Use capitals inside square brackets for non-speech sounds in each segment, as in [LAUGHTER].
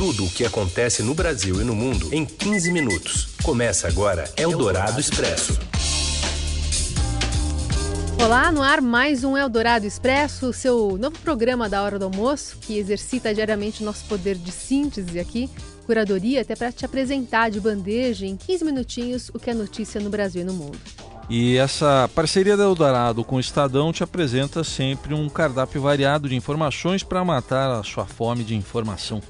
tudo o que acontece no Brasil e no mundo em 15 minutos. Começa agora Eldorado Expresso. Olá, no ar mais um Eldorado Expresso, seu novo programa da hora do almoço, que exercita diariamente o nosso poder de síntese aqui, curadoria, até para te apresentar de bandeja em 15 minutinhos o que é notícia no Brasil e no mundo. E essa parceria da Eldorado com o Estadão te apresenta sempre um cardápio variado de informações para matar a sua fome de informação.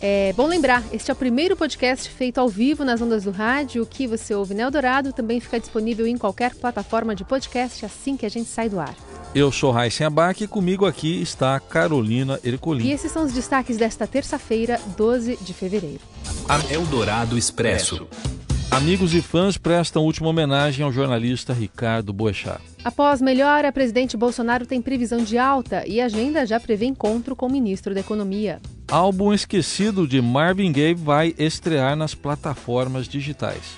É bom lembrar, este é o primeiro podcast feito ao vivo nas ondas do rádio. O que você ouve no Eldorado também fica disponível em qualquer plataforma de podcast assim que a gente sai do ar. Eu sou Raíssen Abac e comigo aqui está Carolina Ercolim. E esses são os destaques desta terça-feira, 12 de fevereiro. A Eldorado Expresso. Amigos e fãs prestam última homenagem ao jornalista Ricardo Boechat. Após melhora, presidente Bolsonaro tem previsão de alta e a agenda já prevê encontro com o ministro da Economia. Álbum esquecido de Marvin Gaye vai estrear nas plataformas digitais.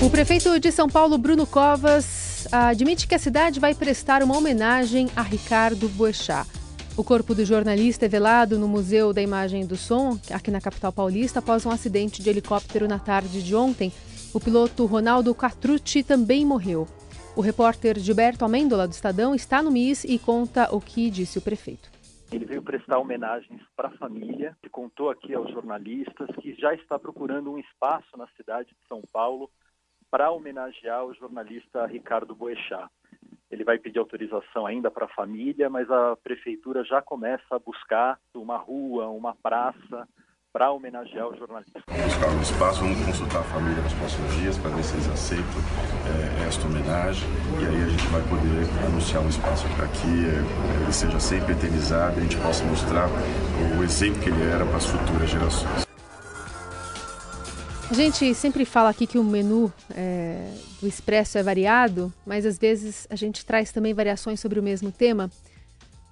O prefeito de São Paulo, Bruno Covas, admite que a cidade vai prestar uma homenagem a Ricardo Boechat. O corpo do jornalista é velado no Museu da Imagem do Som, aqui na capital paulista, após um acidente de helicóptero na tarde de ontem. O piloto Ronaldo Catrucci também morreu. O repórter Gilberto Amêndola, do Estadão, está no MIS e conta o que disse o prefeito. Ele veio prestar homenagens para a família e contou aqui aos jornalistas que já está procurando um espaço na cidade de São Paulo para homenagear o jornalista Ricardo Boechat. Ele vai pedir autorização ainda para a família, mas a prefeitura já começa a buscar uma rua, uma praça para homenagear o jornalista. Um espaço, vamos consultar a família nos próximos dias para ver se eles aceitam é, esta homenagem e aí a gente vai poder anunciar um espaço para que é, ele seja sempre eternizado e a gente possa mostrar o exemplo que ele era para as futuras gerações. A gente sempre fala aqui que o menu é, do Expresso é variado, mas às vezes a gente traz também variações sobre o mesmo tema.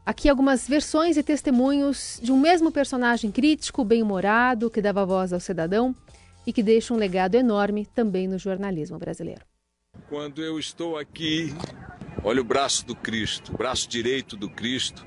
Aqui algumas versões e testemunhos de um mesmo personagem crítico, bem-humorado, que dava voz ao cidadão e que deixa um legado enorme também no jornalismo brasileiro. Quando eu estou aqui, olha o braço do Cristo, o braço direito do Cristo,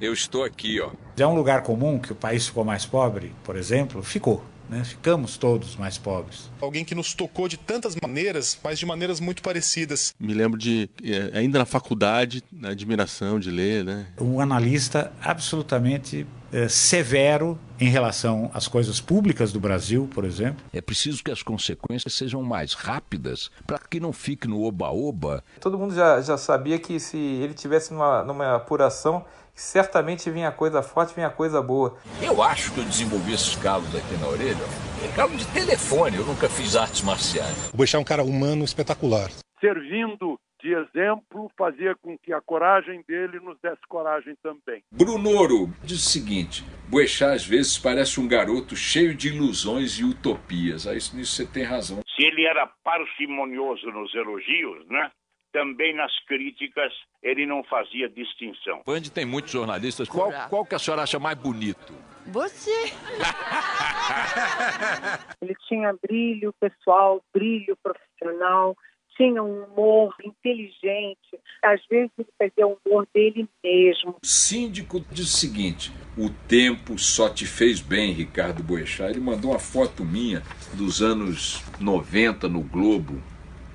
eu estou aqui, ó. É um lugar comum que o país ficou mais pobre, por exemplo? Ficou. Né? Ficamos todos mais pobres. Alguém que nos tocou de tantas maneiras, mas de maneiras muito parecidas. Me lembro de, ainda na faculdade, na admiração de ler. Né? Um analista absolutamente é, severo em relação às coisas públicas do Brasil, por exemplo. É preciso que as consequências sejam mais rápidas para que não fique no oba-oba. Todo mundo já, já sabia que se ele tivesse numa, numa apuração certamente vinha coisa forte, vinha coisa boa. Eu acho que eu desenvolvi esses calos aqui na orelha. É calo de telefone, eu nunca fiz artes marciais. O Boechat é um cara humano espetacular. Servindo de exemplo, fazia com que a coragem dele nos desse coragem também. Brunoro diz o seguinte: Boechat às vezes parece um garoto cheio de ilusões e utopias. Aí nisso você tem razão. Se ele era parcimonioso nos elogios, né? Também nas críticas ele não fazia distinção. Band tem muitos jornalistas. Qual, qual que a senhora acha mais bonito? Você. [LAUGHS] ele tinha brilho pessoal, brilho profissional, tinha um humor inteligente. Às vezes ele fazia o humor dele mesmo. O síndico diz o seguinte: o tempo só te fez bem, Ricardo Boechat. Ele mandou uma foto minha dos anos 90 no Globo.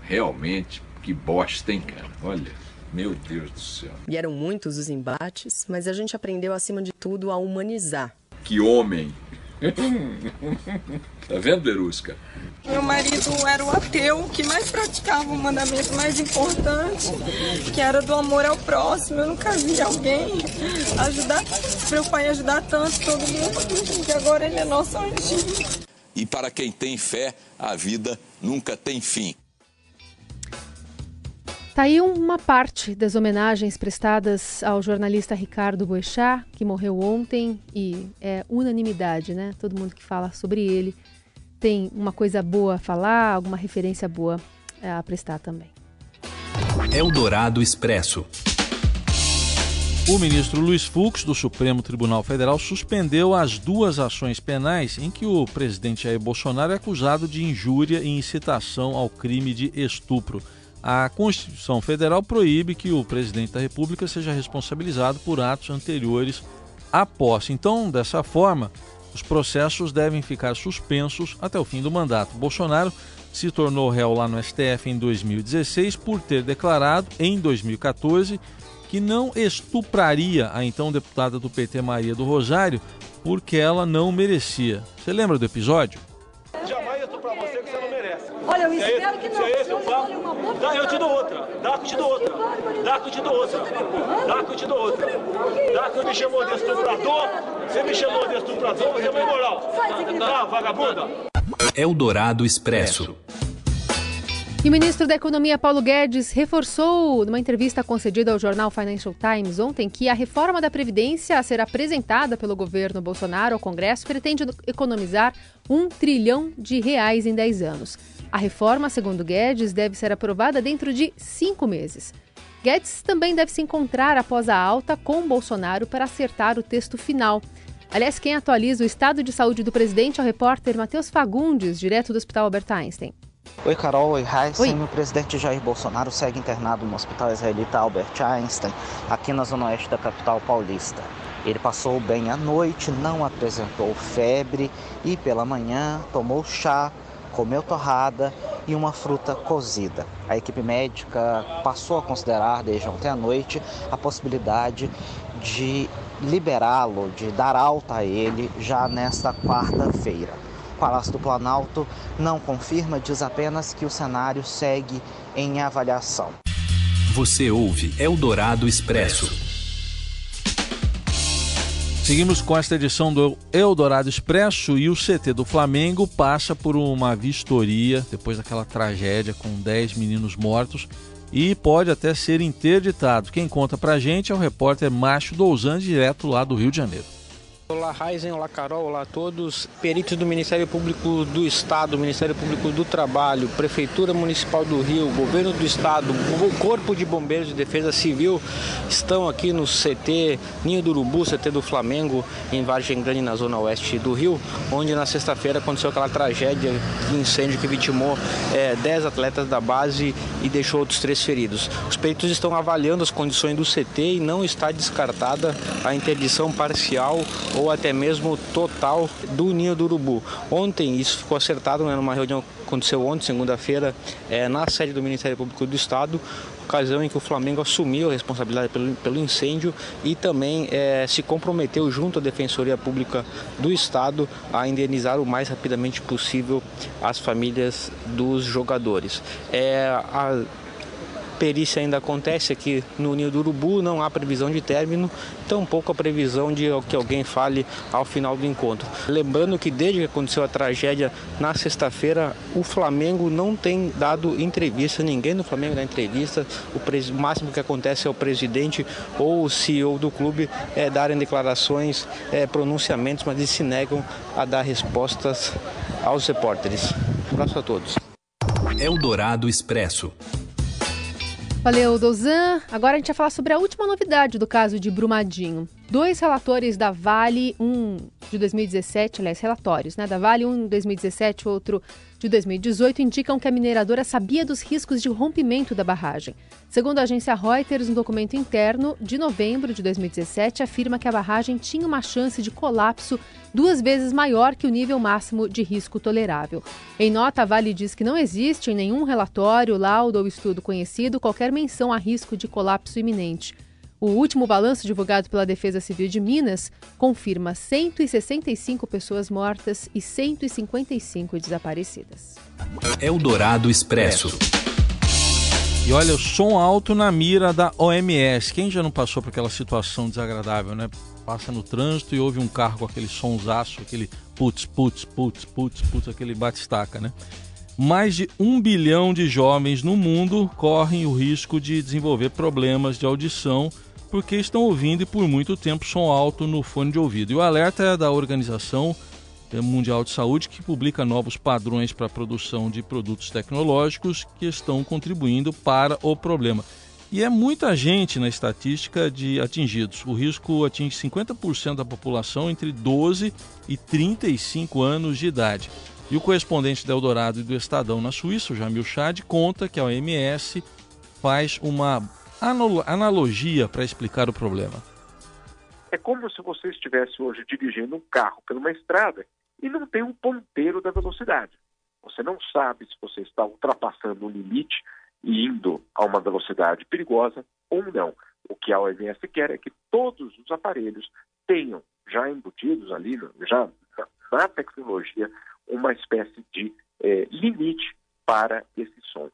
Realmente, que bosta, hein, cara? Olha, meu Deus do céu. E eram muitos os embates, mas a gente aprendeu, acima de tudo, a humanizar. Que homem! [LAUGHS] tá vendo, Berusca? Meu marido era o ateu que mais praticava o mandamento mais importante, que era do amor ao próximo. Eu nunca vi alguém ajudar, meu pai ajudar tanto todo mundo, que agora ele é nosso anjinho. E para quem tem fé, a vida nunca tem fim. Tá aí uma parte das homenagens prestadas ao jornalista Ricardo Boechat, que morreu ontem e é unanimidade, né? Todo mundo que fala sobre ele tem uma coisa boa a falar, alguma referência boa a prestar também. Eldorado Expresso. O ministro Luiz Fux, do Supremo Tribunal Federal, suspendeu as duas ações penais em que o presidente Jair Bolsonaro é acusado de injúria e incitação ao crime de estupro. A Constituição Federal proíbe que o presidente da República seja responsabilizado por atos anteriores à posse. Então, dessa forma, os processos devem ficar suspensos até o fim do mandato. Bolsonaro se tornou réu lá no STF em 2016 por ter declarado, em 2014, que não estupraria a então deputada do PT Maria do Rosário porque ela não merecia. Você lembra do episódio? Olha, eu espero que não. Se é esse o fato, dá, eu te dou outra. Dá que eu te dou outra. Dá que eu te dou outra. Dá que eu te dou outra. Dá que eu me chamou de estuprador. Você me chamou de estuprador, você é uma imoral. Tá, vagabunda? Eldorado Expresso. E o ministro da Economia, Paulo Guedes, reforçou numa entrevista concedida ao jornal Financial Times ontem que a reforma da Previdência a ser apresentada pelo governo Bolsonaro ao Congresso pretende economizar um trilhão de reais em 10 anos. A reforma, segundo Guedes, deve ser aprovada dentro de cinco meses. Guedes também deve se encontrar após a alta com Bolsonaro para acertar o texto final. Aliás, quem atualiza o estado de saúde do presidente é o repórter Matheus Fagundes, direto do Hospital Albert Einstein. Oi, Carol. Oi, Heisen. O presidente Jair Bolsonaro segue internado no Hospital Israelita Albert Einstein, aqui na zona oeste da capital paulista. Ele passou bem a noite, não apresentou febre e pela manhã tomou chá, comeu torrada e uma fruta cozida. A equipe médica passou a considerar desde ontem à noite a possibilidade de liberá-lo, de dar alta a ele já nesta quarta-feira. O Palácio do Planalto não confirma, diz apenas que o cenário segue em avaliação. Você ouve Eldorado Expresso. Seguimos com esta edição do Eldorado Expresso e o CT do Flamengo passa por uma vistoria depois daquela tragédia com 10 meninos mortos e pode até ser interditado. Quem conta pra gente é o repórter Márcio Douzan, direto lá do Rio de Janeiro. Olá, Raizen, olá, Carol, olá a todos. Peritos do Ministério Público do Estado, Ministério Público do Trabalho, Prefeitura Municipal do Rio, Governo do Estado, o Corpo de Bombeiros de Defesa Civil estão aqui no CT Ninho do Urubu, CT do Flamengo, em Vargem Grande, na zona oeste do Rio, onde na sexta-feira aconteceu aquela tragédia de incêndio que vitimou é, 10 atletas da base e deixou outros três feridos. Os peritos estão avaliando as condições do CT e não está descartada a interdição parcial até mesmo total do ninho do urubu. Ontem isso ficou acertado né, numa reunião que aconteceu ontem, segunda-feira, é, na sede do Ministério Público do Estado, ocasião em que o Flamengo assumiu a responsabilidade pelo, pelo incêndio e também é, se comprometeu junto à Defensoria Pública do Estado a indenizar o mais rapidamente possível as famílias dos jogadores. É, a, perícia ainda acontece aqui no Ninho do Urubu, não há previsão de término, tampouco a previsão de que alguém fale ao final do encontro. Lembrando que desde que aconteceu a tragédia na sexta-feira, o Flamengo não tem dado entrevista, ninguém do Flamengo dá entrevista, o, máximo que acontece é o presidente ou o CEO do clube é, darem declarações, é, pronunciamentos, mas eles se negam a dar respostas aos repórteres. Um abraço a todos. Eldorado Expresso. Valeu, Dozan. Agora a gente vai falar sobre a última novidade do caso de Brumadinho. Dois relatores da Vale, um de 2017, aliás, relatórios, né? Da Vale, um de 2017, outro de 2018, indicam que a mineradora sabia dos riscos de rompimento da barragem. Segundo a agência Reuters, um documento interno de novembro de 2017 afirma que a barragem tinha uma chance de colapso duas vezes maior que o nível máximo de risco tolerável. Em nota, a Vale diz que não existe em nenhum relatório, laudo ou estudo conhecido qualquer menção a risco de colapso iminente. O último balanço divulgado pela Defesa Civil de Minas confirma 165 pessoas mortas e 155 desaparecidas. Eldorado Expresso. E olha, o som alto na mira da OMS. Quem já não passou por aquela situação desagradável, né? Passa no trânsito e ouve um carro com aquele sonsaço, aquele putz, putz, putz, putz, putz, aquele bate-estaca, né? mais de um bilhão de jovens no mundo correm o risco de desenvolver problemas de audição porque estão ouvindo e por muito tempo som alto no fone de ouvido. E o alerta é da Organização Mundial de Saúde, que publica novos padrões para a produção de produtos tecnológicos que estão contribuindo para o problema. E é muita gente na estatística de atingidos. O risco atinge 50% da população entre 12 e 35 anos de idade. E o correspondente da Eldorado e do Estadão na Suíça, o Jamil Chad, conta que a OMS faz uma analogia para explicar o problema. É como se você estivesse hoje dirigindo um carro por uma estrada e não tem um ponteiro da velocidade. Você não sabe se você está ultrapassando o limite e indo a uma velocidade perigosa ou não. O que a OMS quer é que todos os aparelhos tenham já embutidos ali, já na tecnologia, uma espécie de é, limite para esse som.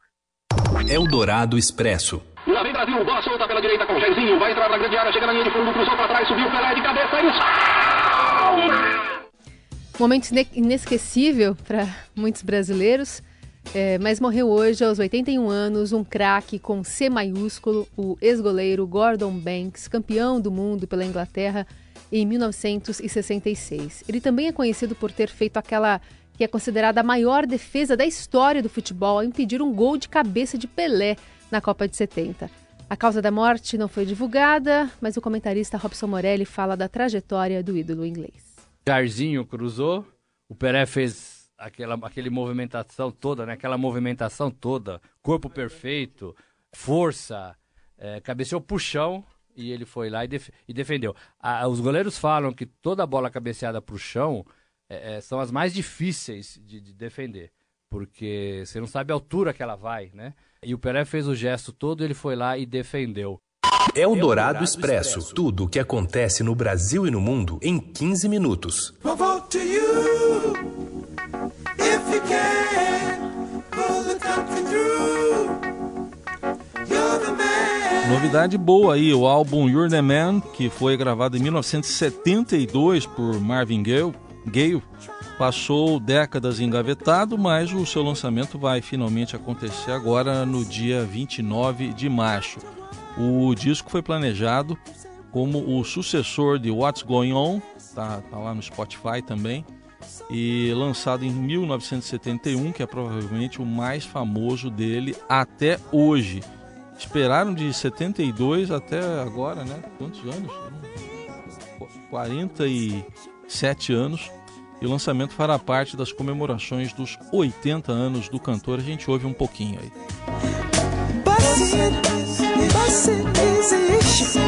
Eldorado Expresso. Lá vem Brasil, bola solta pela direita com Jairzinho, vai entrar na grande área, chega na linha de fundo, cruzou para trás, subiu Pelé de cabeça e Momento inesquecível para muitos brasileiros. É, mas morreu hoje, aos 81 anos, um craque com C maiúsculo, o ex-goleiro Gordon Banks, campeão do mundo pela Inglaterra em 1966. Ele também é conhecido por ter feito aquela que é considerada a maior defesa da história do futebol, ao impedir um gol de cabeça de Pelé na Copa de 70. A causa da morte não foi divulgada, mas o comentarista Robson Morelli fala da trajetória do ídolo inglês. Jairzinho cruzou, o Pelé fez aquela aquele movimentação toda, né? Aquela movimentação toda, corpo perfeito, força, é, cabeceou chão e ele foi lá e, def e defendeu. Os goleiros falam que toda bola cabeceada pro chão é, é, são as mais difíceis de, de, defender, porque você não sabe a altura que ela vai, né? E o Pelé fez o gesto todo, ele foi lá e defendeu. É o Dourado Expresso. Expresso. Tudo o que acontece no Brasil e no mundo em 15 minutos. Novidade boa aí, o álbum You're the Man, que foi gravado em 1972 por Marvin Gaye, Gale passou décadas engavetado, mas o seu lançamento vai finalmente acontecer agora no dia 29 de março. O disco foi planejado como o sucessor de What's Going On, tá, tá lá no Spotify também, e lançado em 1971, que é provavelmente o mais famoso dele até hoje. Esperaram de 72 até agora, né? Quantos anos? 47 anos e o lançamento fará parte das comemorações dos 80 anos do cantor. A gente ouve um pouquinho aí.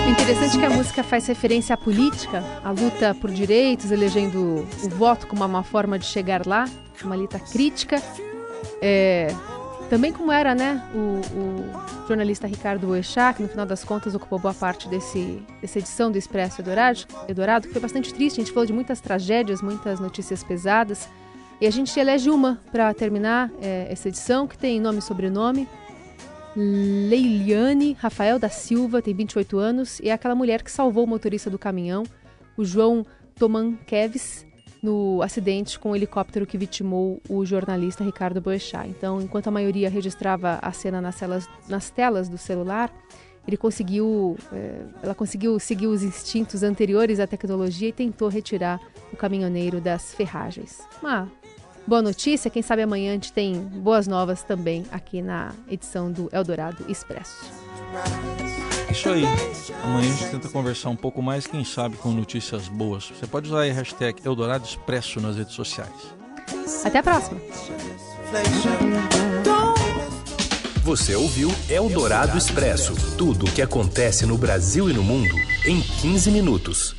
Interessante que a música faz referência à política, à luta por direitos, elegendo o voto como uma forma de chegar lá, uma luta crítica. É, também como era né, o, o jornalista Ricardo Boechat, que no final das contas ocupou boa parte desse, dessa edição do Expresso Eldorado, Eldorado, que foi bastante triste, a gente falou de muitas tragédias, muitas notícias pesadas. E a gente elege uma para terminar é, essa edição, que tem nome e sobrenome. Leiliane Rafael da Silva, tem 28 anos, e é aquela mulher que salvou o motorista do caminhão, o João Toman Keves, no acidente com o helicóptero que vitimou o jornalista Ricardo Boechat. Então, enquanto a maioria registrava a cena nas telas, nas telas do celular, ele conseguiu, é, ela conseguiu seguir os instintos anteriores à tecnologia e tentou retirar o caminhoneiro das ferragens. Uma boa notícia, quem sabe amanhã a gente tem boas novas também aqui na edição do Eldorado Expresso. Isso aí. Amanhã a gente tenta conversar um pouco mais, quem sabe com notícias boas. Você pode usar a hashtag Eldorado Expresso nas redes sociais. Até a próxima. Você ouviu Eldorado Expresso tudo o que acontece no Brasil e no mundo em 15 minutos.